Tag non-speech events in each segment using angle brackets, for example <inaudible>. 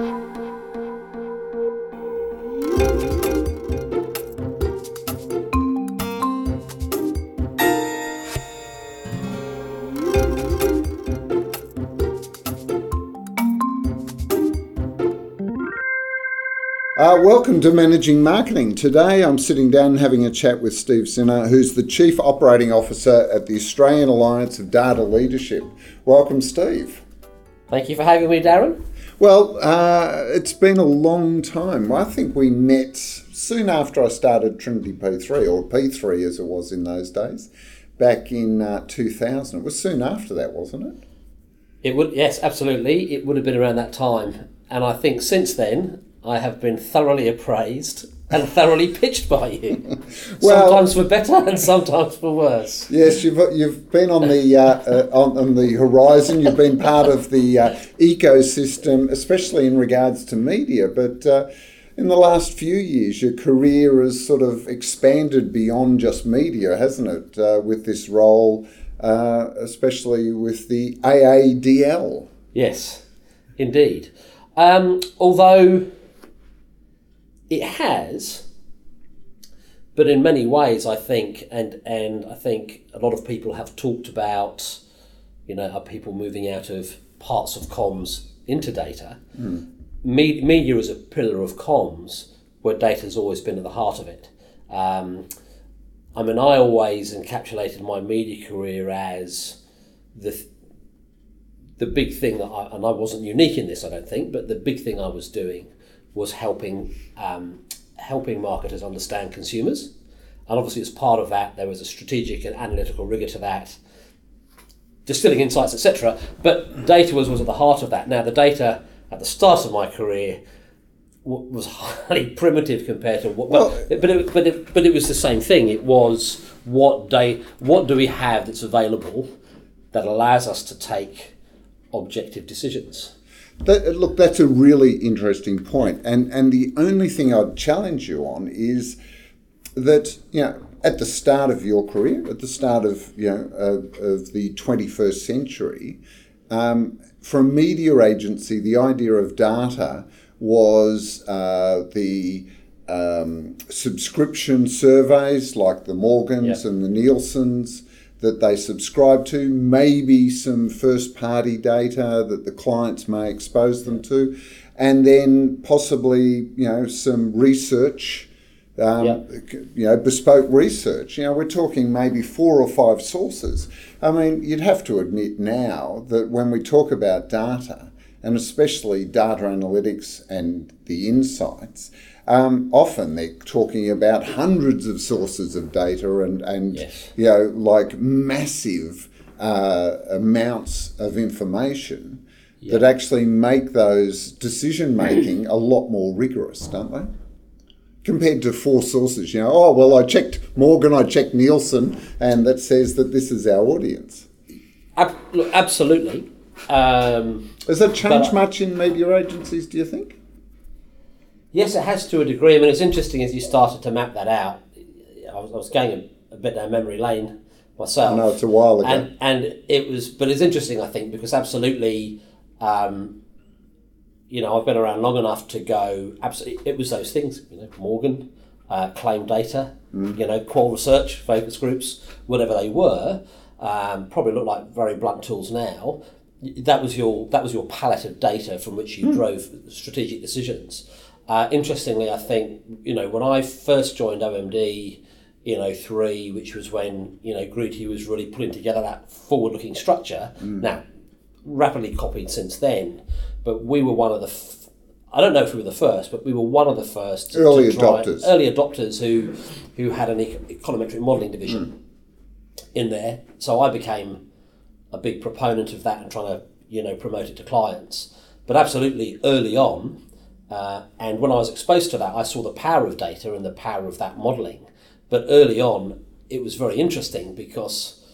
Uh, welcome to Managing Marketing. Today I'm sitting down having a chat with Steve Sinha, who's the Chief Operating Officer at the Australian Alliance of Data Leadership. Welcome, Steve. Thank you for having me, Darren. Well, uh, it's been a long time. I think we met soon after I started Trinity P3, or P3 as it was in those days, back in uh, 2000. It was soon after that, wasn't it? It would, yes, absolutely. It would have been around that time. And I think since then, I have been thoroughly appraised and thoroughly pitched by you. <laughs> well, sometimes for better and sometimes for worse. Yes, you've you've been on the uh, uh, on, on, the horizon. You've been part of the uh, ecosystem, especially in regards to media. But uh, in the last few years, your career has sort of expanded beyond just media, hasn't it? Uh, with this role, uh, especially with the AADL. Yes, indeed. Um, although it has, but in many ways, I think, and and I think a lot of people have talked about, you know, are people moving out of parts of comms into data? Mm. Me- media is a pillar of comms where data has always been at the heart of it. Um, I mean, I always encapsulated my media career as the the big thing that I, and I wasn't unique in this, I don't think, but the big thing I was doing was helping um, helping marketers understand consumers. And obviously, as part of that, there was a strategic and analytical rigor to that, distilling insights, etc. But data was, was at the heart of that. Now, the data at the start of my career was highly <laughs> primitive compared to what, well, but but it, but it, but it was the same thing. It was what day, what do we have that's available that allows us to take objective decisions. That, look, that's a really interesting point, and and the only thing I'd challenge you on is that you know at the start of your career, at the start of you know uh, of the twenty first century, um, for a media agency, the idea of data was uh, the um, subscription surveys like the Morgans yep. and the Nielsen's that they subscribe to, maybe some first party data that the clients may expose them to, and then possibly you know some research. Um, yep. You know, bespoke research. You know, we're talking maybe four or five sources. I mean, you'd have to admit now that when we talk about data, and especially data analytics and the insights, um, often they're talking about hundreds of sources of data and, and yes. you know, like massive uh, amounts of information that actually make those decision making a lot more rigorous, don't they? Compared to four sources, you know, oh, well, I checked Morgan, I checked Nielsen, and that says that this is our audience. Ab- look, absolutely. Um, Has that changed much in media agencies, do you think? Yes, it has to a degree. I mean, it's interesting as you started to map that out. I was, I was going a, a, bit down memory lane myself. Know it's a while ago, and, and it was, but it's interesting. I think because absolutely, um, you know, I've been around long enough to go. Absolutely, it was those things. You know, Morgan, uh, claim data, mm. you know, qual research, focus groups, whatever they were. Um, probably look like very blunt tools now. That was your that was your palette of data from which you mm. drove strategic decisions. Uh, interestingly, I think you know when I first joined OMD, you know three, which was when you know Grutti was really putting together that forward-looking structure. Mm. Now, rapidly copied since then, but we were one of the. F- I don't know if we were the first, but we were one of the first early adopters. Early adopters who who had an econometric modelling division mm. in there. So I became a big proponent of that and trying to you know promote it to clients. But absolutely early on, uh, and when I was exposed to that, I saw the power of data and the power of that modelling. But early on, it was very interesting because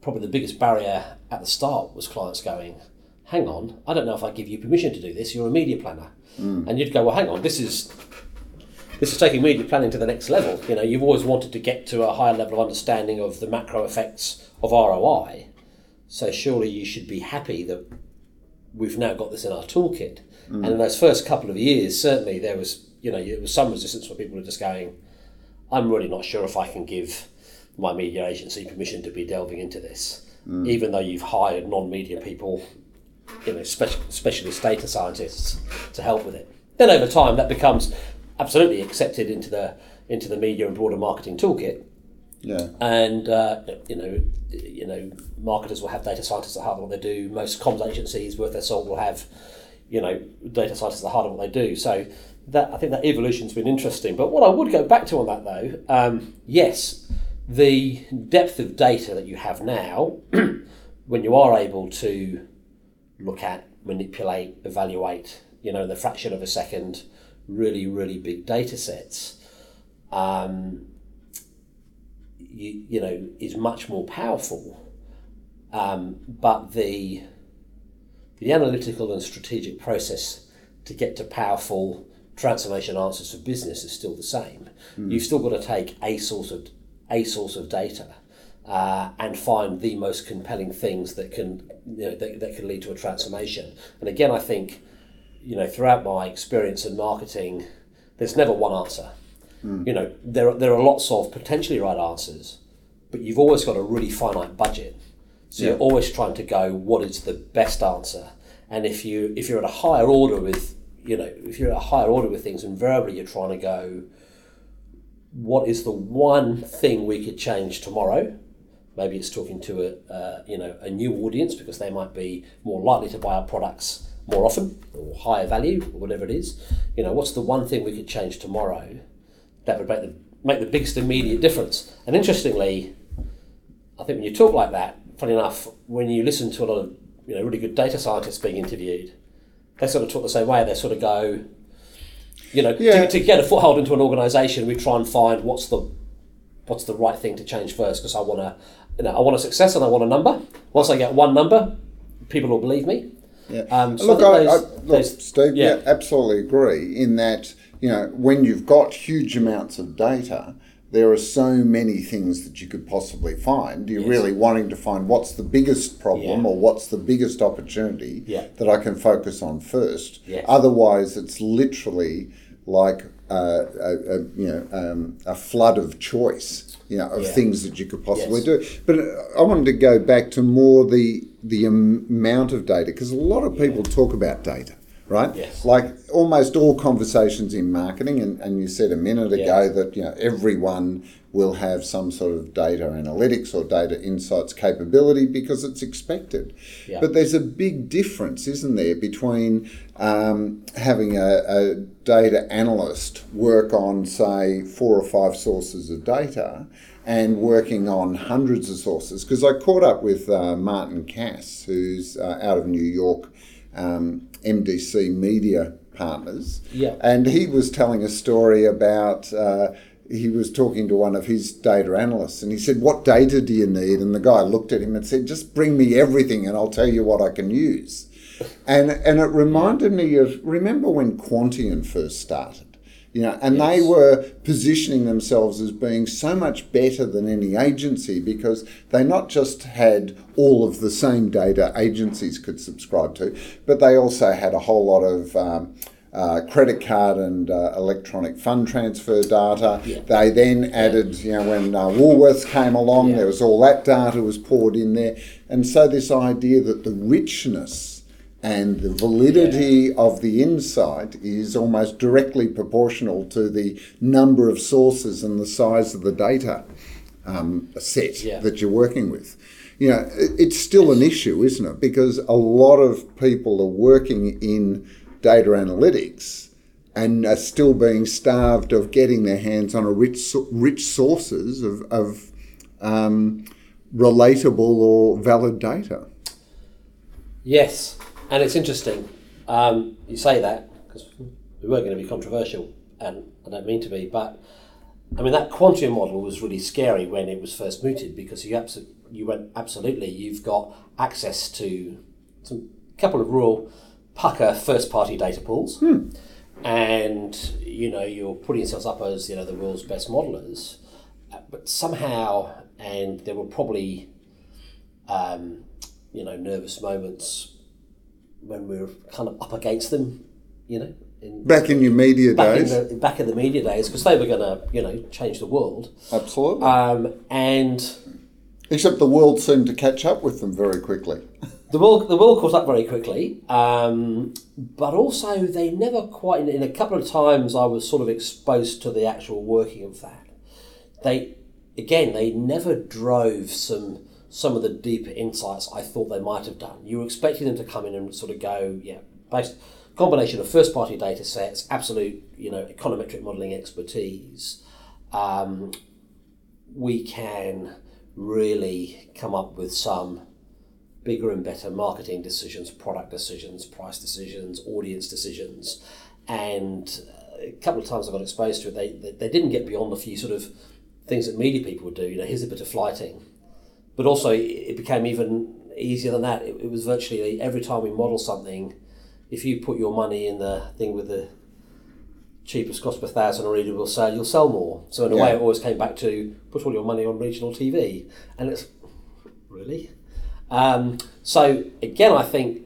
probably the biggest barrier at the start was clients going, hang on, I don't know if I give you permission to do this, you're a media planner. Mm. And you'd go, well, hang on, this is this is taking media planning to the next level. You know, you've always wanted to get to a higher level of understanding of the macro effects of ROI. So surely you should be happy that we've now got this in our toolkit. And in those first couple of years, certainly there was, you know, there was some resistance where people were just going, I'm really not sure if I can give my media agency permission to be delving into this, even though you've hired non-media people, you know, special, specialist data scientists to help with it. Then over time, that becomes absolutely accepted into the into the media and broader marketing toolkit, Yeah. and uh, you know, you know, marketers will have data scientists at heart what they do. Most comms agencies worth their salt will have, you know, data scientists at the heart of what they do. So that I think that evolution's been interesting. But what I would go back to on that though, um, yes, the depth of data that you have now, <clears throat> when you are able to look at, manipulate, evaluate, you know, the fraction of a second, really, really big data sets. Um, you, you know, is much more powerful. Um, but the the analytical and strategic process to get to powerful transformation answers for business is still the same. You've still got to take a source of a source of data uh, and find the most compelling things that can you know, that, that can lead to a transformation. And again, I think you know throughout my experience in marketing, there's never one answer. You know, there there are lots of potentially right answers, but you've always got a really finite budget. So Yeah. you're always trying to go, what is the best answer? And if you if you're at a higher order with you know if you're at a higher order with things, invariably you're trying to go, what is the one thing we could change tomorrow? Maybe it's talking to a uh, you know a new audience because they might be more likely to buy our products more often or higher value or whatever it is. You know, what's the one thing we could change tomorrow that would make the make the biggest immediate difference? And interestingly, I think when you talk like that, funny enough, when you listen to a lot of you know really good data scientists being interviewed, they sort of talk the same way. They sort of go, you know, Yeah. to, to get a foothold into an organisation, we try and find what's the what's the right thing to change first because I want to, you know, I want a success and I want a number. Once I get one number, people will believe me. Yeah. Um, so look, I I, I, look, those- Steve. Yeah. yeah. absolutely agree. In that, you know, when you've got huge amounts of data, there are so many things that you could possibly find. You're Yes. really wanting to find what's the biggest problem Yeah. or what's the biggest opportunity Yeah. that I can focus on first. Yes. Otherwise, it's literally like uh, a, a you know um, a flood of choice. You know, of Yeah. things that you could possibly Yes. do. But uh, I wanted to go back to more the the amount of data because a lot of people talk about data, right? Yes. Like almost all conversations in marketing, and, and you said a minute ago Yeah. that you know everyone will have some sort of data analytics or data insights capability because it's expected. Yeah. But there's a big difference, isn't there, between um, having a, a data analyst work on, say, four or five sources of data and working on hundreds of sources. Because I caught up with uh, Martin Cass, who's uh, out of New York, um, MDC Media Partners. Yeah. And he was telling a story about. Uh, he was talking to one of his data analysts and he said, What data do you need? And the guy looked at him and said, Just bring me everything and I'll tell you what I can use. And, and it reminded me of remember when Quantium first started? You know, and they were positioning themselves as being so much better than any agency because they not just had all of the same data agencies could subscribe to, but they also had a whole lot of um, uh, credit card and uh, electronic fund transfer data. Yeah. They then added, you know, when uh, Woolworths came along, Yeah. there was all that data was poured in there, and so this idea that the richness and the validity of the insight is almost directly proportional to the number of sources and the size of the data um, set Yeah. that you're working with. You know, it's still an issue, isn't it? Because a lot of people are working in data analytics and are still being starved of getting their hands on a rich, rich sources of, of um, relatable or valid data. Yes, and it's interesting. Um, you say that because we were going to be controversial, and I don't mean to be, but I mean that Quantium model was really scary when it was first mooted because you abso- you went absolutely. You've got access to some couple of real pucker first party data pools, and you know you're putting yourselves up as you know the world's best modelers, but somehow, and there were probably um, you know nervous moments when we were kind of up against them, you know, in, Back in your media back days, in the back in the media days, because they were going to, you know, change the world. absolutely. Um, and Except the world seemed to catch up with them very quickly. the world the world caught up very quickly, um, but also they never quite. In a couple of times, I was sort of exposed to the actual working of that. They again, they never drove some some of the deeper insights I thought they might have done. You were expecting them to come in and sort of go, yeah, based combination of first party data sets, absolute, you know, econometric modelling expertise. Um, we can really come up with some bigger and better marketing decisions, product decisions, price decisions, audience decisions. And a couple of times I got exposed to it, they, they, they didn't get beyond a few sort of things that media people would do. You know, here's a bit of flighting. But also, it- became even easier than that. It, it was virtually every time we model something, if you put your money in the thing with the cheapest cost per thousand or readable sale, you'll sell more. So in a way, it always came back to put all your money on regional TV, and it's really. Um, so again, I think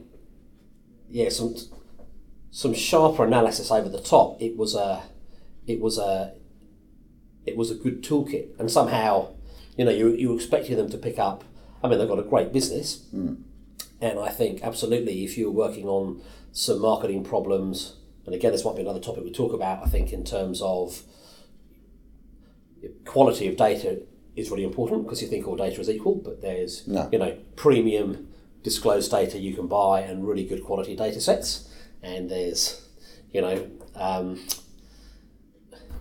yeah, some some sharper analysis over the top. It was a it was a it was a good toolkit, and somehow you know you you were expecting them to pick up. I mean, they've got a great business, and I think absolutely if you're working on some marketing problems, and again, this might be another topic we talk about. I think in terms of quality of data is really important because you think all data is equal, but there's No. you know premium disclosed data you can buy and really good quality data sets, and there's you know. Um,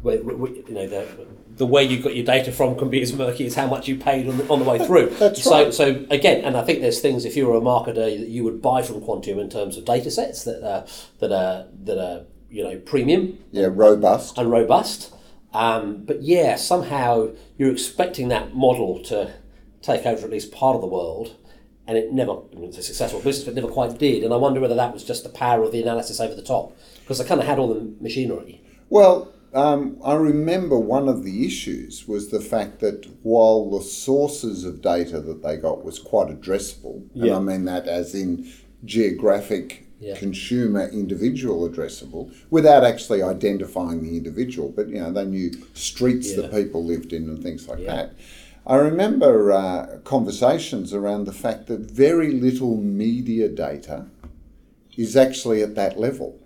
where, where- you know the the way you got your data from can be as murky as how much you paid on the, on the way through. That's so right. so again, and I think there's things if you were a marketer that you would buy from Quantium in terms of data sets that are that are that are you know premium Yeah, robust. and robust. Um, but yeah, somehow you're expecting that model to take over at least part of the world, and it never. I mean, it's a successful business, but it never quite did. And I wonder whether that was just the power of the analysis over the top, because they kind of had all the machinery. Well, um, I remember one of the issues was the fact that while the sources of data that they got was quite addressable, and Yeah. I mean that as in geographic, Yeah. consumer, individual addressable, without actually identifying the individual, but you know they knew streets that people lived in and things like Yeah. that. I remember uh, conversations around the fact that very little media data is actually at that level.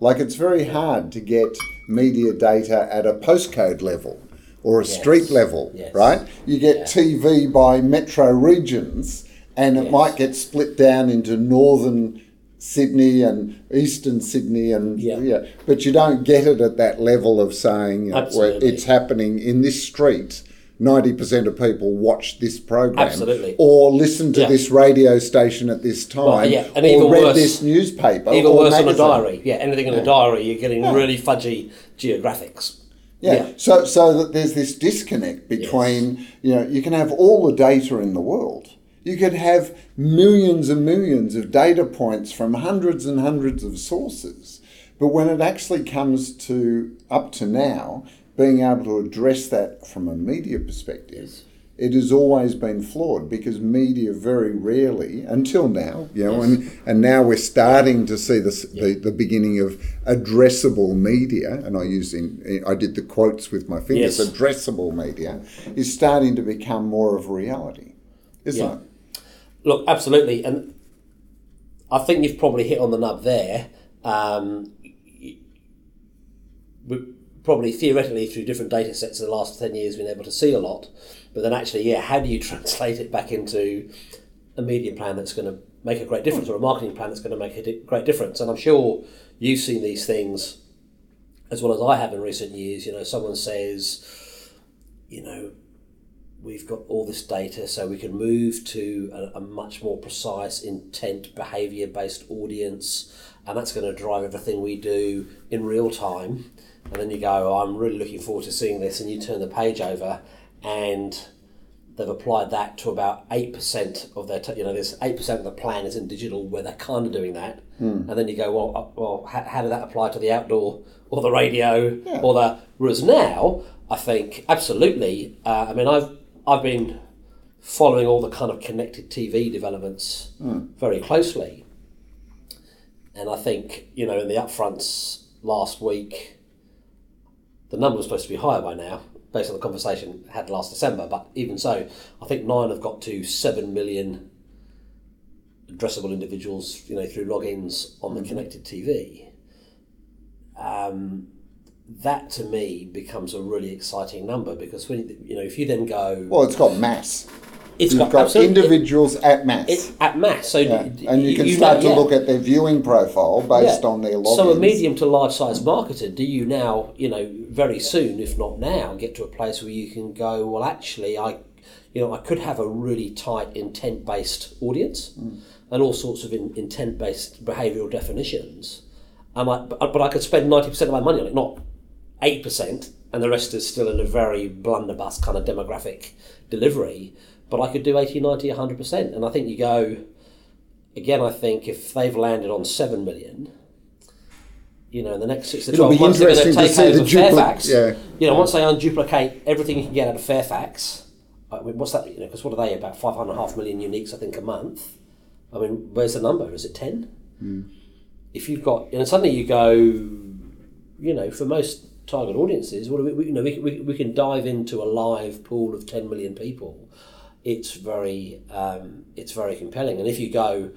Like it's very hard to get media data at a postcode level or a Yes. street level, Yes. right? You get Yeah. TV by metro regions and it Yes. might get split down into northern Sydney and eastern Sydney and Yeah. but you don't get it at that level of saying you know, it's happening in this street. 90% of people watch this program Absolutely. or listen to Yeah. this radio station at this time yeah, and or read worse- this newspaper Even or worse than a diary. Yeah, anything in a diary, you're getting really fudgy geographics. Yeah. Yeah. So so that there's this disconnect between you know you can have all the data in the world. You could have millions and millions of data points from hundreds and hundreds of sources. But when it actually comes to up to now being able to address that from a media perspective, it has always been flawed because media very rarely, until now, you know, and, and now we're starting to see this, the, the beginning of addressable media, and I use in, I did the quotes with my fingers, Yes. addressable media is starting to become more of a reality, isn't Yeah. it? Look, absolutely, and I think you've probably hit on the nub there. Um, we probably theoretically through different data sets in the last ten years been able to see a lot, but then actually, yeah, how do you <laughs> translate it back into a media plan that's going to make a great difference, or a marketing plan that's going to make a di- great difference? And I'm sure you've seen these things as well as I have in recent years. You know, someone says, you know, we've got all this data so we can move to a, a much more precise intent behavior based audience and that's going to drive everything we do in real time. And then you go oh, i'm really looking forward to seeing this and you turn the page over and they've applied that to about 8% of their, t- you know, there's 8% of the plan is in digital where they're kind of doing that. And then you go, well, uh, well how, how did that apply to the outdoor or the radio or the, whereas now, I think absolutely, uh, I mean, I've, I've been following all the kind of connected TV developments very closely. and I think you know in the upfronts last week, the number was supposed to be higher by now, based on the conversation I had last December. But even so, I think nine have got to seven million addressable individuals, you know, through logins on the connected TV. Um, that to me becomes a really exciting number because when you know if you then go Well, it's got mass. it's You've got absolutely- individuals at mass. it, at mass so Yeah. d- And you can know- start to yeah. look at their viewing profile based Yeah. on their logins. So a medium to large size marketer, do you now, you know, very soon, if not now, get to a place where you can go, well, actually, I, you know, I could have a really tight intent based audience Mm. and all sorts of in, intent based behavioural definitions, and I, but, but I could spend ninety percent of my money on it, not eight percent, and the rest is still in a very blunderbuss kind of demographic delivery. But I could do 80, 90, 100%. And I think you go, again, I think if they've landed on 7 million, you know, in the next six to It'll 12 be months, they're going to to take see over dupli- Fairfax. yeah. You know, once they unduplicate everything you can get out of Fairfax, I mean, what's that? You know, because what are they about five and a half million uniques? I think a month. I mean, where's the number? Is it ten? Hmm. If you've got, and suddenly you go, you know, for most target audiences, what we, we you know, we, we, we can dive into a live pool of ten million people. It's very, um, it's very compelling. And if you go,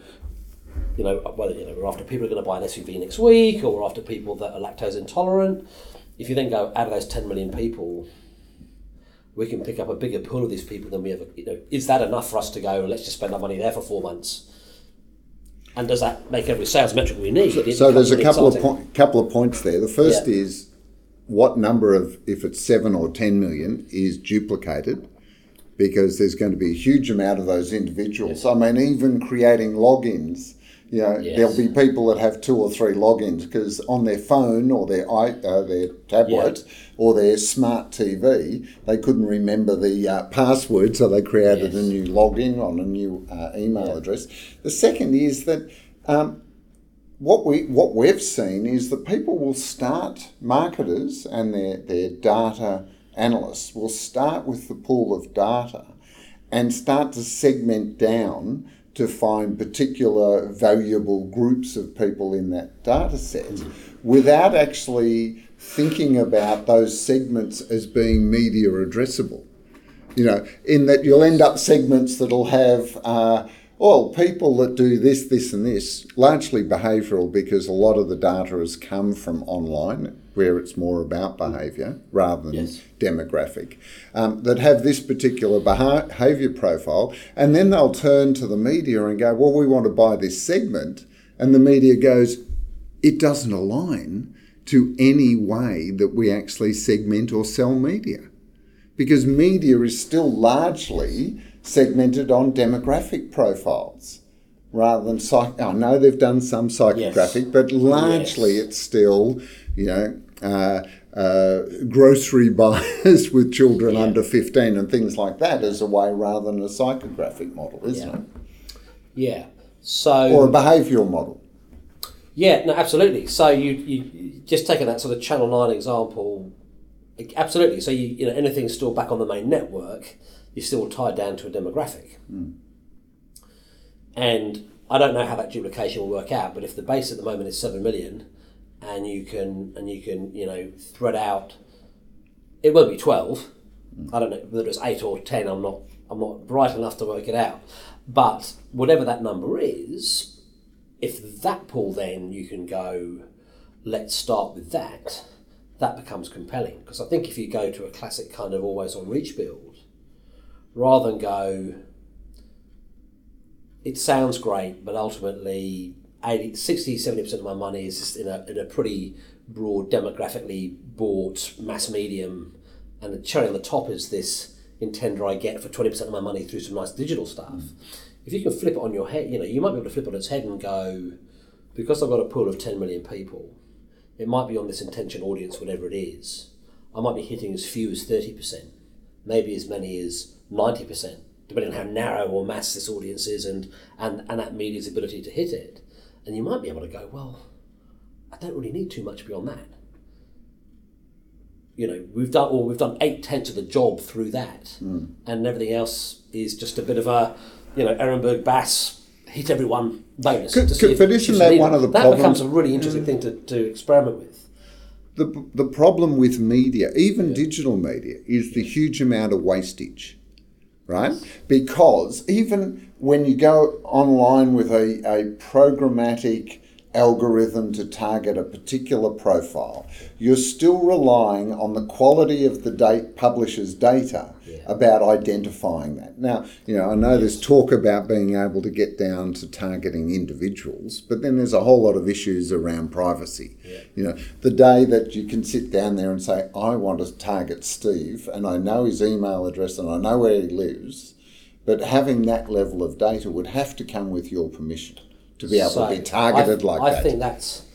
you know, whether you know we're after people who are going to buy an SUV next week, or we're after people that are lactose intolerant. If you then go out of those ten million people, we can pick up a bigger pool of these people than we ever. You know, is that enough for us to go? Let's just spend our money there for four months. And does that make every sales metric we need? It So there's a couple of exciting. point, couple of points there. The first Yeah. is what number of if it's seven or ten million is duplicated, because there's going to be a huge amount of those individuals. I mean, even creating logins. You know, Yes. there'll be people that have two or three logins because on their phone or their i uh, their tablet or their smart TV, they couldn't remember the uh, password, so they created a new login on a new uh, email address. The second is that um, what we what we've seen is that people will start marketers and their their data analysts will start with the pool of data and start to segment down to find particular valuable groups of people in that data set without actually thinking about those segments as being media addressable. You know, in that you'll end up segments that'll have, uh, well, people that do this, this, and this, largely behavioural because a lot of the data has come from online where it's more about behaviour rather than Yes. demographic, um, that have this particular behaviour profile, and then they'll turn to the media and go, well, we want to buy this segment, and the media goes, it doesn't align to any way that we actually segment or sell media. Because media is still largely segmented on demographic profiles rather than psych. I know they've done some psychographic, but largely Yes. it's still, you know, uh, uh, grocery <laughs> buyers with children Yeah. under 15 and things like that as a way rather than a psychographic model, isn't Yeah. it? Yeah. So Or a behavioural model. Yeah, no, absolutely. So you, you you just taking that sort of Channel Nine example, absolutely. So you you know anything's still back on the main network, you're still tied down to a demographic. Hmm. And I don't know how that duplication will work out, but if the base at the moment is seven million, and you can and you can you know thread out, it won't be twelve. Hmm. I don't know whether it's eight or ten. I'm not I'm not bright enough to work it out, but whatever that number is, if that pool then you can go, let's start with that, that becomes compelling. Because I think if you go to a classic kind of always on reach build, rather than go, it sounds great, but ultimately 80, 60, 70% of my money is just in a, in a pretty broad, demographically bought mass medium, and the cherry on the top is this intender I get for 20% of my money through some nice digital stuff. If you can flip it on your head, you know, you might be able to flip it on its head and go, because I've got a pool of 10 million people, it might be on this intention audience, whatever it is. I might be hitting as few as 30%, maybe as many as 90%, depending on how narrow or mass this audience is and, and, and that media's ability to hit it. And you might be able to go, well, I don't really need too much beyond that. You know, we've done or we've done eight tenths of the job through that, hmm. and everything else is just a bit of a, you know, Ehrenberg Bass hit everyone bonus. Could- could- but isn't that one of the that problems- becomes a really interesting thing to, hmm. to experiment with. The, the problem with media, even digital media, is the huge amount of wastage, right? Because even when you go online with a, a programmatic algorithm to target a particular profile, you're still relying on the quality of the date publisher's data about identifying that. Now, you know, I know there's talk about being able to get down to targeting individuals, but then there's a whole lot of issues around privacy. You know, the day that you can sit down there and say, I want to target Steve and I know his email address and I know where he lives, but having that level of data would have to come with your permission to be able So, to be targeted like I that. I think that's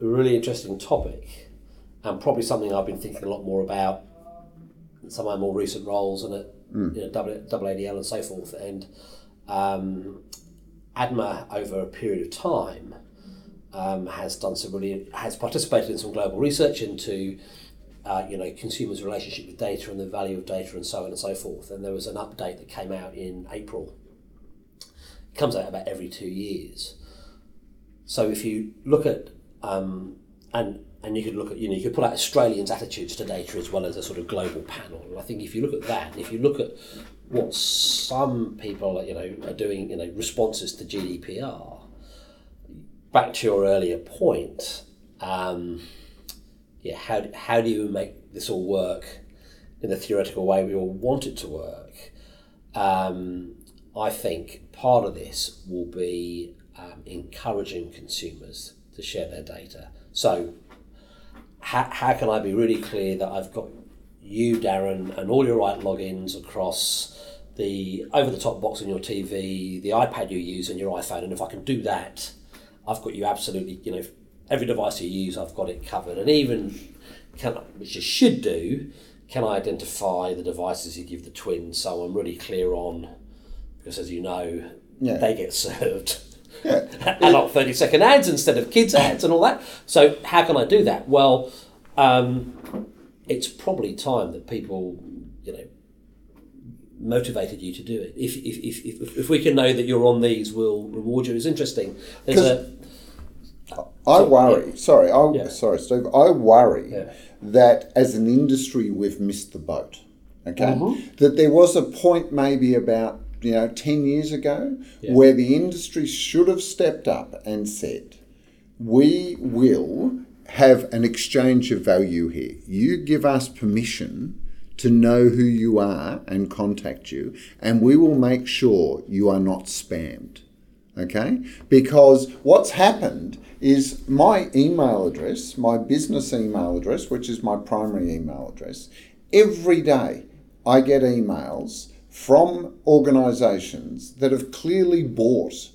a really interesting topic, and probably something I've been thinking a lot more about some of my more recent roles and at Hmm. you know, double, double ADL and so forth. And um, ADMA, over a period of time, um, has done some really has participated in some global research into uh, you know consumers' relationship with data and the value of data and so on and so forth. And there was an update that came out in April. It comes out about every two years. So if you look at um, and and you could look at you know you could pull out Australians' attitudes to data as well as a sort of global panel. And I think if you look at that, if you look at what some people you know are doing, you know responses to GDPR. Back to your earlier point, um, yeah, how how do you make this all work in the theoretical way we all want it to work? Um, I think part of this will be um, encouraging consumers to share their data. So, how, how can I be really clear that I've got you, Darren, and all your right logins across the over the top box on your TV, the iPad you use, and your iPhone? And if I can do that, I've got you absolutely, you know, every device you use, I've got it covered. And even, can, which you should do, can I identify the devices you give the twins so I'm really clear on, because as you know, Yeah. they get served <laughs> adult 30 second ads instead of kids ads and all that. So, how can I do that? Well, um, it's probably time that people, you know, motivated you to do it. If, if, if, if, if we can know that you're on these, we'll reward you. It's interesting. There's a, I worry. Sorry, I Yeah. sorry, Steve. I worry Yeah. that as an industry we've missed the boat. Okay, Mm-hmm. that there was a point maybe about you know ten years ago where the industry should have stepped up and said, "We will have an exchange of value here. You give us permission." To know who you are and contact you, and we will make sure you are not spammed okay? Because what's happened is my email address, my business email address, which is my primary email address, every day I get emails from organizations that have clearly bought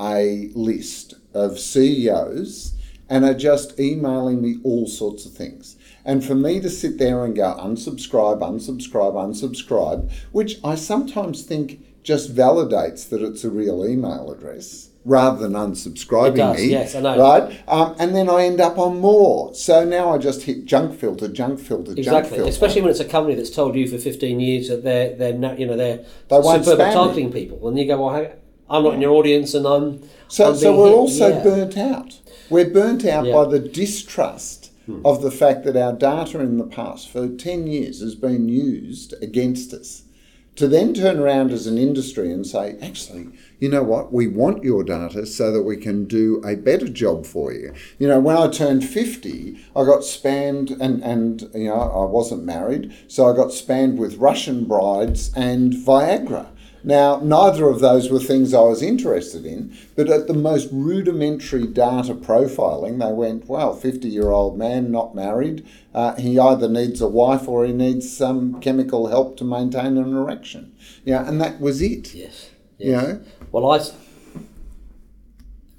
a list of CEOs and are just emailing me all sorts of things. And for me to sit there and go unsubscribe, unsubscribe, unsubscribe, which I sometimes think just validates that it's a real email address rather than unsubscribing It does, me. yes, I know. Right? Um, and then I end up on more. So now I just hit junk filter, junk filter, junk Exactly, filter. especially when it's a company that's told you for fifteen years that they're they're not, you know they're They superb at targeting people, and you go, well, I'm not in your audience, and I'm So, I'm so we're hit." also Yeah. burnt out. We're burnt out Yeah. by the distrust of the fact that our data in the past for 10 years has been used against us. To then turn around as an industry and say, actually, you know what, we want your data so that we can do a better job for you. You know, when I turned 50, I got spammed and, and you know, I wasn't married, so I got spammed with Russian brides and Viagra. Now, neither of those were things I was interested in, but at the most rudimentary data profiling, they went, well, 50 year old man, not married, uh, he either needs a wife or he needs some chemical help to maintain an erection. Yeah, and that was it. Yes. You know? Well, I.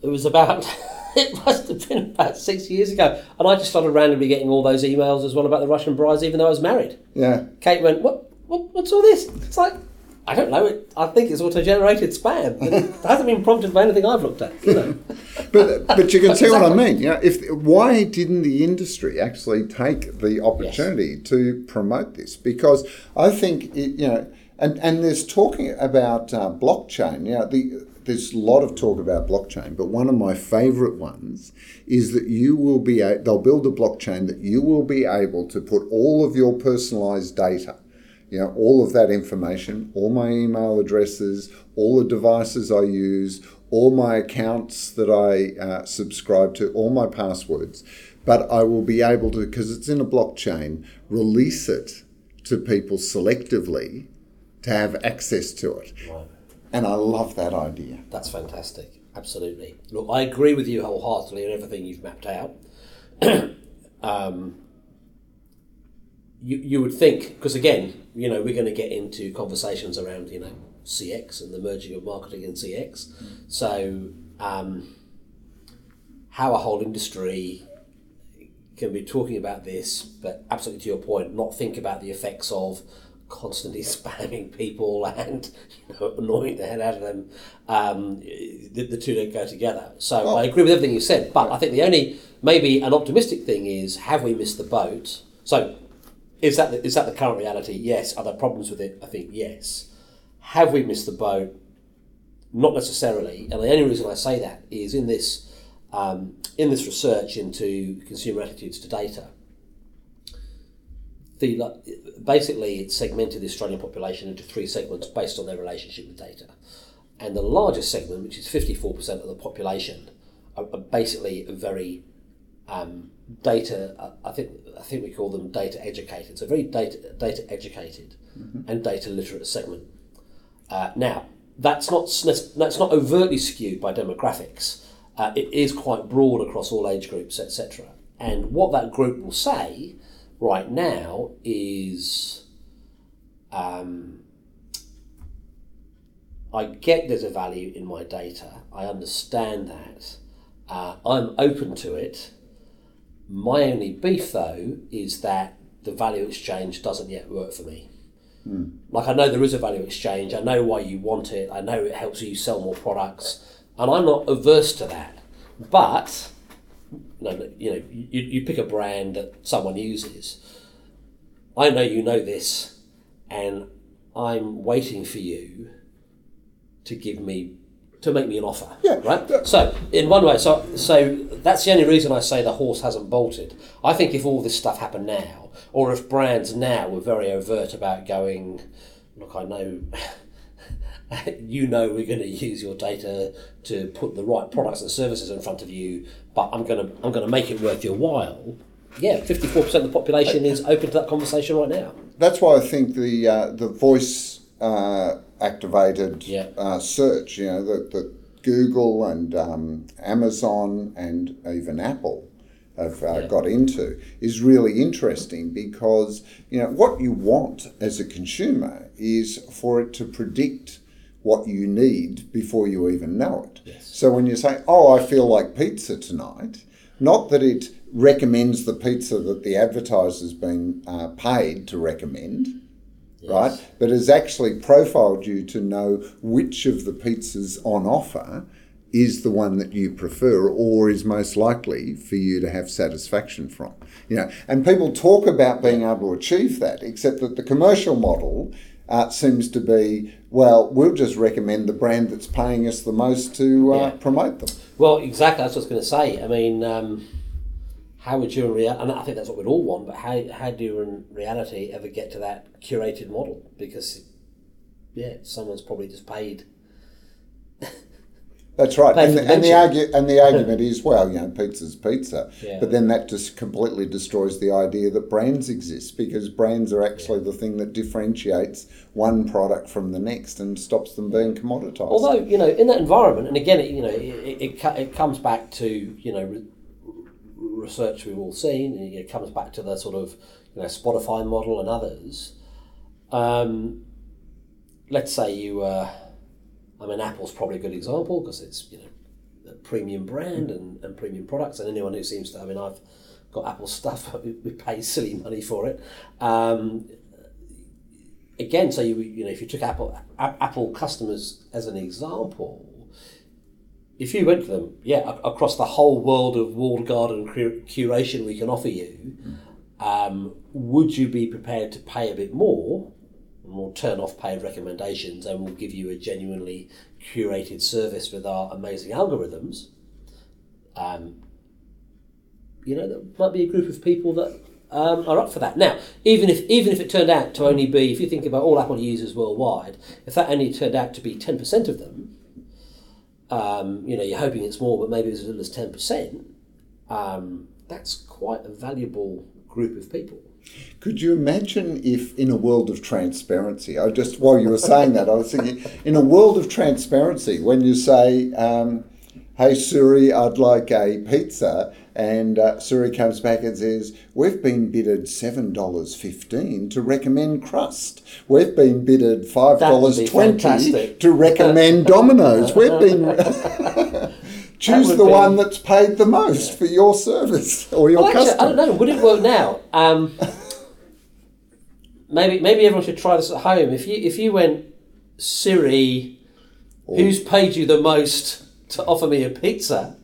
It was about. <laughs> It must have been about six years ago, and I just started randomly getting all those emails as well about the Russian brides, even though I was married. Yeah. Kate went, "What? what what's all this?" It's like, I don't know. It, I think it's auto-generated spam. It hasn't been prompted by anything I've looked at. You know. <laughs> But but you can <laughs> see what I mean. You know, if why didn't the industry actually take the opportunity to promote this? Because I think it, you know, and and there's talking about uh, blockchain. You know, the there's a lot of talk about blockchain, but one of my favorite ones is that you will be a, they'll build a blockchain that you will be able to put all of your personalized data, you know, all of that information, all my email addresses, all the devices I use, all my accounts that I uh, subscribe to, all my passwords, but I will be able to, because it's in a blockchain, release it to people selectively to have access to it. Right. And I love that idea. That's fantastic. Absolutely. Look, I agree with you wholeheartedly in everything you've mapped out. <clears throat> um, you, you would think, because again, you know, we're going to get into conversations around, you know, CX and the merging of marketing and CX. So, um, how a whole industry can be talking about this, but absolutely to your point, not think about the effects of constantly <laughs> spamming people <laughs> and you know annoying the hell out of them. Um, the, the two don't go together. So Well- I agree with everything you said, but I think the only maybe an optimistic thing is have we missed the boat? So is that the, is that the current reality? Yes. Are there problems with it? I think yes. Have we missed the boat? Not necessarily, and the only reason I say that is in this um, in this research into consumer attitudes to data. The basically it segmented the Australian population into three segments based on their relationship with data, and the largest segment, which is fifty four percent of the population, are, are basically very um, data. I think I think we call them data educated. So very data data educated and data literate segment. Uh, now that's not that's not overtly skewed by demographics. Uh, it is quite broad across all age groups, etc. And what that group will say right now is, um, I get there's a value in my data. I understand that. Uh, I'm open to it. My only beef, though, is that the value exchange doesn't yet work for me. Hmm. Like, I know there is a value exchange, I know why you want it, I know it helps you sell more products, and I'm not averse to that. But, you know, you, know you, you pick a brand that someone uses. I know you know this, and I'm waiting for you to give me to make me an offer. Yeah. Right. So in one way, so so that's the only reason I say the horse hasn't bolted. I think if all this stuff happened now, or if brands now were very overt about going, look, I know. <laughs> You know we're going to use your data to put the right products and services in front of you, but I'm going to I'm going to make it worth your while. Yeah, fifty four percent of the population is open to that conversation right now. That's why I think the uh, the voice uh, activated Yeah. uh, search, you know, that that Google and um, Amazon and even Apple have uh, Yeah. got into is really interesting because you know what you want as a consumer is for it to predict what you need before you even know it. Yes. So when you say, "Oh, I feel like pizza tonight," not that it recommends the pizza that the advertiser's been uh, paid to recommend, right? But has actually profiled you to know which of the pizzas on offer is the one that you prefer or is most likely for you to have satisfaction from. You know, and people talk about being able to achieve that, except that the commercial model uh, seems to be, well, we'll just recommend the brand that's paying us the most to uh, Yeah. promote them. Well, exactly. That's what I was going to say. I mean, um, how would you and I think that's what we'd all want, but how, how do you in reality ever get to that curated model? Because, yeah, someone's probably just paid. <laughs> That's right, and the, and the mention. argu- and the argument <laughs> is, well, you know, pizza's pizza, Yeah. but then that just completely destroys the idea that brands exist because brands are actually the thing that differentiates one product from the next and stops them being commoditized. Although, you know, in that environment, and again, it, you know, it, it, it, it comes back to, you know, research we've all seen, and it comes back to the sort of, you know, Spotify model and others. Um, let's say you, uh, I mean, Apple's probably a good example because it's, you know, a premium brand and, and premium products, and anyone who seems to, I mean, I've got Apple stuff, <laughs> we pay silly money for it. Um, again, so you you know if you took Apple Apple customers as an example, if you went to them, yeah, across the whole world of walled garden cur- curation we can offer you, um, would you be prepared to pay a bit more? And we'll turn off paid recommendations, and we'll give you a genuinely curated service with our amazing algorithms, um, you know, there might be a group of people that um, are up for that. Now, even if even if it turned out to only be, if you think about all Apple users worldwide, if that only turned out to be ten percent of them, um, you know, you're hoping it's more, but maybe it's as little as ten percent. Um, that's quite a valuable group of people. Could you imagine if, in a world of transparency, I just while you were saying that, I was thinking, in a world of transparency, when you say, um, "Hey Siri, I'd like a pizza," and uh, Siri comes back and says, "We've been bidded seven dollars fifteen to recommend crust. We've been bidded five dollars twenty fantastic. to recommend Domino's. We've been." <laughs> Choose the be- one that's paid the most for your service or your Well, actually, I don't know. Would it work now? Um, <laughs> maybe maybe everyone should try this at home. If you if you went Siri, who's paid you the most to offer me a pizza?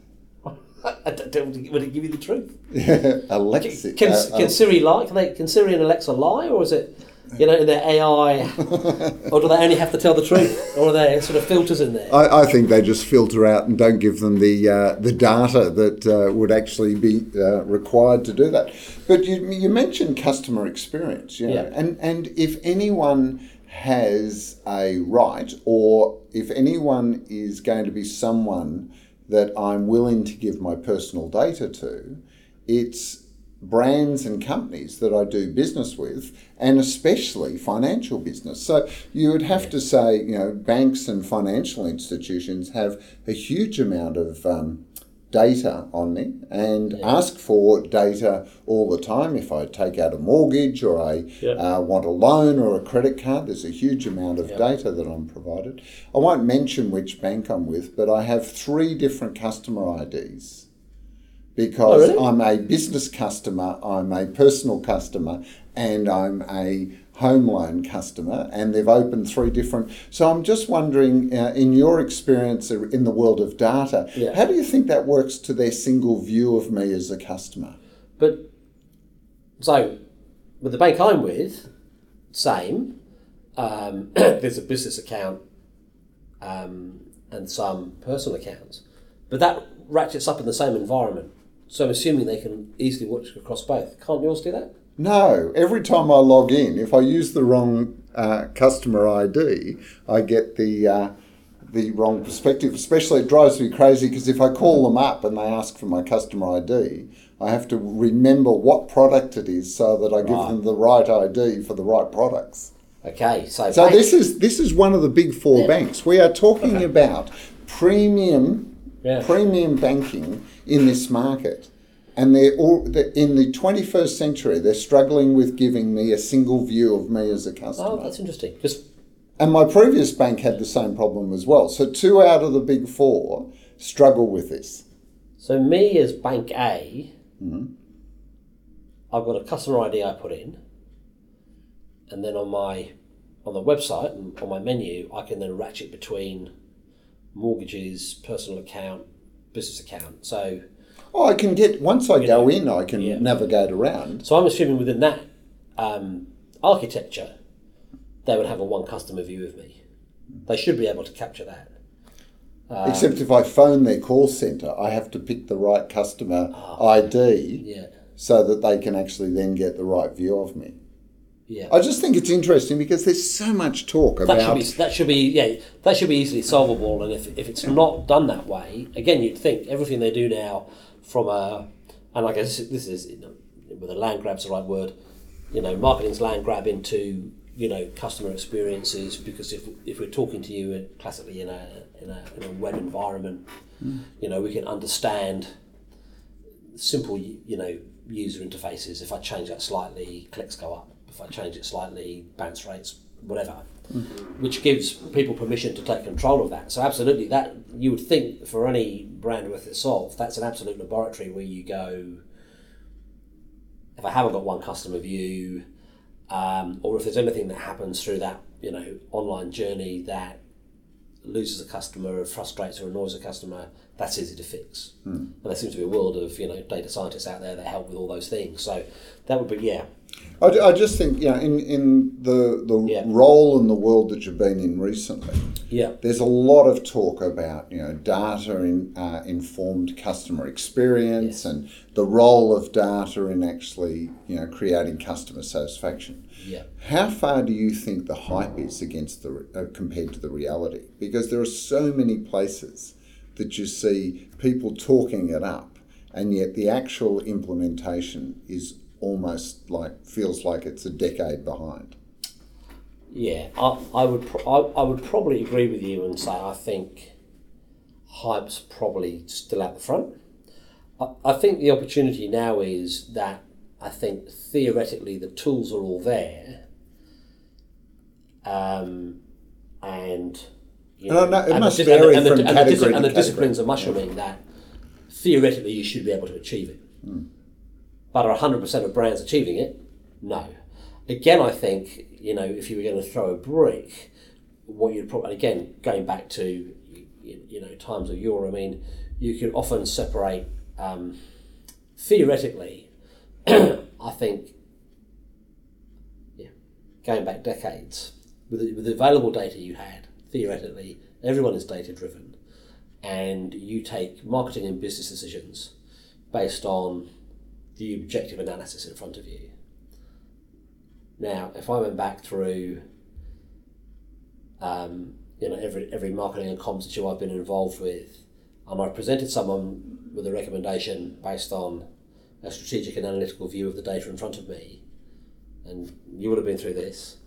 <laughs> I don't, would it give you the truth? <laughs> Alexa. Can, uh, can Siri lie? Can they? Can Siri and Alexa lie, or is it? You know, in their AI, <laughs> or do they only have to tell the truth, or are there sort of filters in there? I, I think they just filter out and don't give them the uh, the data that uh, would actually be uh, required to do that. But you, you mentioned customer experience, you know, Yeah. and and if anyone has a right, or if anyone is going to be someone that I'm willing to give my personal data to, it's brands and companies that I do business with, and especially financial business. So you would have to say, you know, banks and financial institutions have a huge amount of um, data on me and ask for data all the time. If I take out a mortgage or I Yeah. uh, want a loan or a credit card, there's a huge amount of data that I'm provided. I won't mention which bank I'm with, but I have three different customer IDs because Oh, really? I'm a business customer, I'm a personal customer, and I'm a home loan customer, and they've opened three different. So I'm just wondering, uh, in your experience in the world of data, Yeah. how do you think that works to their single view of me as a customer? But so with the bank I'm with, same. Um, <clears throat> there's a business account um, and some personal accounts, but that ratchets up in the same environment. So I'm assuming they can easily watch across both. Can't yours do that? No, every time I log in, if I use the wrong uh, customer ID, I get the uh, the wrong perspective. Especially, it drives me crazy because if I call them up and they ask for my customer ID, I have to remember what product it is so that I give Right. them the right ID for the right products. Okay, so, So this is this is one of the big four Yeah. banks. We are talking about premium Yeah. premium banking in this market. And they're all they're, in the 21st century. They're struggling with giving me a single view of me as a oh, customer. oh, that's interesting. Because and my previous bank had the same problem as well. So two out of the big four struggle with this. so me as Bank A, mm-hmm. have got a customer ID I put in, and then on my on the website and on my menu, I can then ratchet between mortgages, personal account, business account. So Oh, I can get once I go in, I can Yeah. navigate around. So I'm assuming within that um, architecture, they would have a one customer view of me. They should be able to capture that. Um, Except if I phone their call center, I have to pick the right customer Oh. ID Yeah, so that they can actually then get the right view of me. yeah. I just think it's interesting because there's so much talk That should about. be that should be yeah that should be easily solvable. And if, if it's not done that way, again, you'd think everything they do now from a and I guess this is you know, whether land grab's the right word. You know, marketing's land grab into you know customer experiences because if if we're talking to you classically in a in a, in a web environment, hmm. you know, we can understand simple you know user interfaces. If I change that slightly, clicks go up. If I change it slightly, bounce rates, whatever, which gives people permission to take control of that. So absolutely, that you would think for any brand worth its salt, that's an absolute laboratory where you go. If I haven't got one customer view, um, or if there's anything that happens through that you know online journey that loses a customer or frustrates or annoys a customer, that's easy to fix. And there seems to be a world of you know data scientists out there that help with all those things. So that would be yeah. I, I just think, you know, in, in the, the Yeah. role in the world that you've been in recently, Yeah. there's a lot of talk about, you know, data in, uh, informed customer experience Yes. and the role of data in actually, you know, creating customer satisfaction. Yeah. How far do you think the hype is against the uh, compared to the reality? Because there are so many places that you see people talking it up, and yet the actual implementation is almost like feels like it's a decade behind. Yeah, I, I would pro- I, I would probably agree with you and say I think hype's probably still at the front. I, I think the opportunity now is that I think theoretically the tools are all there, um, and you know it and the must vary and the, from and the, and the, category and the disciplines are mushrooming that theoretically you should be able to achieve it. But are 100% of brands achieving it? No. Again, I think, you know, if you were going to throw a brick, what you'd probably, again, going back to, you, know, times of yore, I mean, you could often separate, um, theoretically, <clears throat> I think, yeah, going back decades, with the, with the available data you had, theoretically, everyone is data driven, and you take marketing and business decisions based on the objective analysis in front of you. Now, if I went back through, um, you know, every every marketing and comms issue I've been involved with, and I presented someone with a recommendation based on a strategic and analytical view of the data in front of me, and you would have been through this.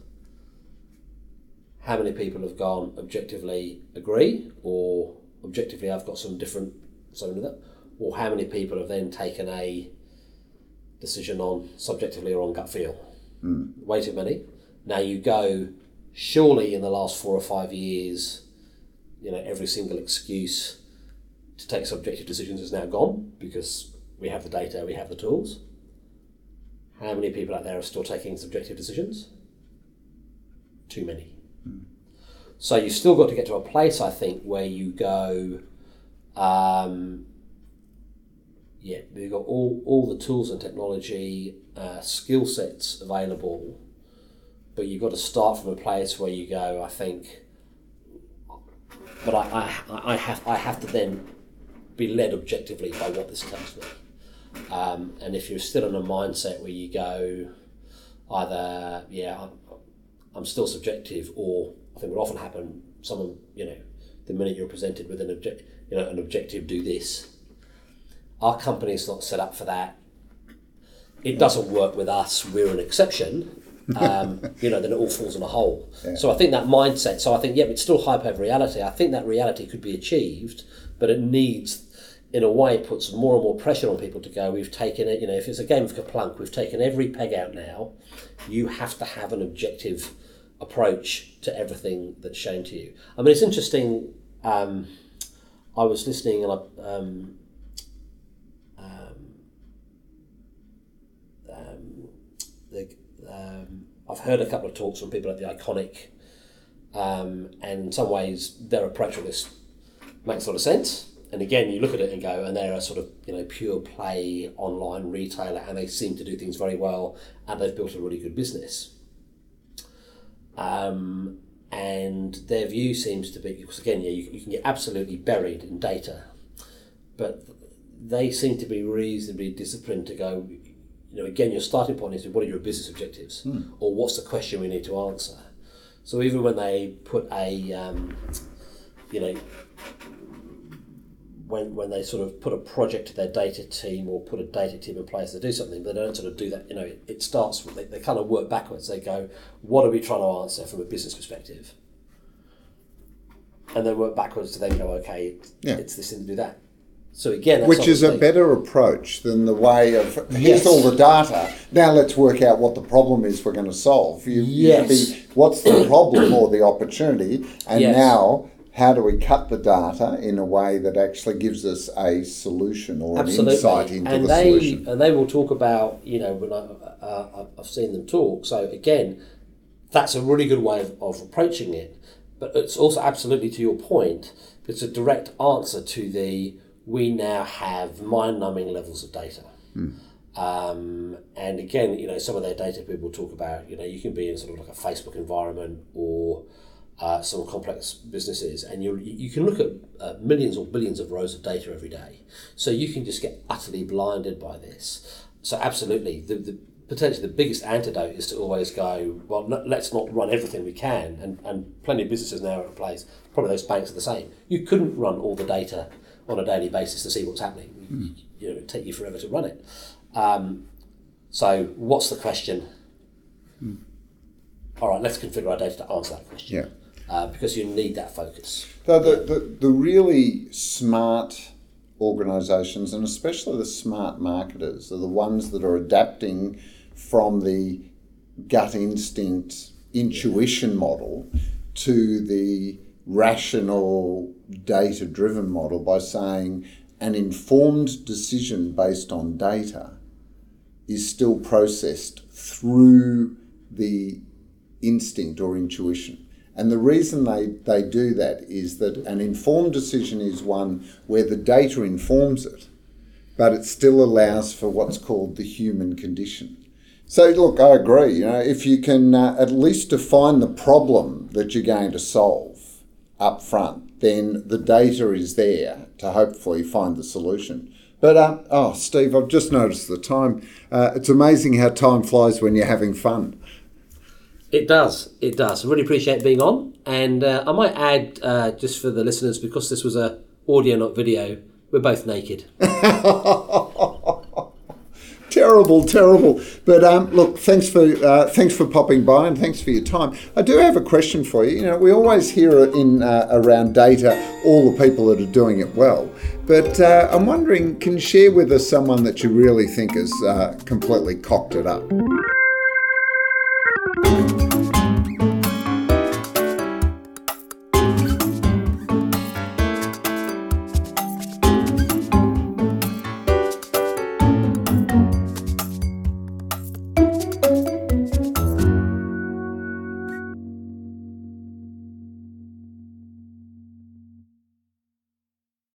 How many people have gone objectively agree, or objectively I've got some different something with that, or how many people have then taken a decision on subjectively or on gut feel? Way too many. Now you go, surely in the last four or five years, you know, every single excuse to take subjective decisions is now gone because we have the data, we have the tools. How many people out there are still taking subjective decisions? Too many. So you've still got to get to a place, I think, where you go, um, yeah, we've got all, all the tools and technology, uh, skill sets available, but you've got to start from a place where you go, I think, but I, I, I, have, I have to then be led objectively by what this tells me. Um, and if you're still in a mindset where you go, either, yeah, I'm, I'm still subjective, or I think what often happen, someone, you know, the minute you're presented with an object, you know, an objective, do this. Our company's not set up for that. It doesn't work with us. We're an exception. <laughs> Um, you know, then it all falls in a hole. So I think that mindset. So I think, yeah, it's still hype over reality. I think that reality could be achieved, but it needs, in a way, it puts more and more pressure on people to go. We've taken it. You know, if it's a game of Kerplunk, we've taken every peg out now. You have to have an objective approach to everything that's shown to you. I mean, it's interesting. Um, I was listening and I, um, the, um, I've heard a couple of talks from people at the Iconic, um, and in some ways their approach on this makes a lot of sense. And again, you look at it and go, and they're a sort of you know pure play online retailer, and they seem to do things very well, and they've built a really good business. Um, and their view seems to be because again, yeah, you, you can get absolutely buried in data, but they seem to be reasonably disciplined to go. You know, again, your starting point is what are your business objectives, or what's the question we need to answer. So even when they put a, um, you know, when, when they sort of put a project to their data team or put a data team in place to do something, but they don't sort of do that. You know, it, it starts. With, they, they kind of work backwards. They go, what are we trying to answer from a business perspective? And then work backwards to then go, okay, Yeah. it's this thing to do that. So again, that's Which is a better approach than the way of here's Yes. all the data. Now let's work out what the problem is we're going to solve. You, Yes. be what's the problem or the opportunity, and Yes. now how do we cut the data in a way that actually gives us a solution or an insight into and the they solution? and they will talk about you know when I, uh, I've seen them talk. So again, that's a really good way of, of approaching it. But it's also absolutely to your point. It's a direct answer to the we now have mind-numbing levels of data. Um, and again, you know, some of their data people talk about, you know, you can be in sort of like a Facebook environment or uh, some complex businesses, and you you can look at uh, millions or billions of rows of data every day. So you can just get utterly blinded by this. So absolutely, the, the potentially the biggest antidote is to always go, well, no, let's not run everything we can. And, and plenty of businesses now are in place, probably those banks are the same. You couldn't run all the data on a daily basis to see what's happening. Mm. You know, it would take you forever to run it. Um, so, what's the question? Mm. All right, let's configure our data to answer that question. Yeah. Uh, because you need that focus. So the, the, the really smart organisations, and especially the smart marketers, are the ones that are adapting from the gut instinct intuition model to the rational data driven model by saying an informed decision based on data is still processed through the instinct or intuition. And the reason they, they do that is that an informed decision is one where the data informs it, but it still allows for what's called the human condition. So, look, I agree. You know, if you can uh, at least define the problem that you're going to solve up front, then the data is there to hopefully find the solution. But, uh, oh, Steve, I've just noticed the time. Uh, it's amazing how time flies when you're having fun. It does. It does. I really appreciate being on. And uh, I might add, uh, just for the listeners, because this was a audio, not video, we're both naked. <laughs> terrible, terrible. But um, look, thanks for uh, thanks for popping by and thanks for your time. I do have a question for you. You know, we always hear in uh, around data all the people that are doing it well, but uh, I'm wondering, can you share with us someone that you really think has uh, completely cocked it up?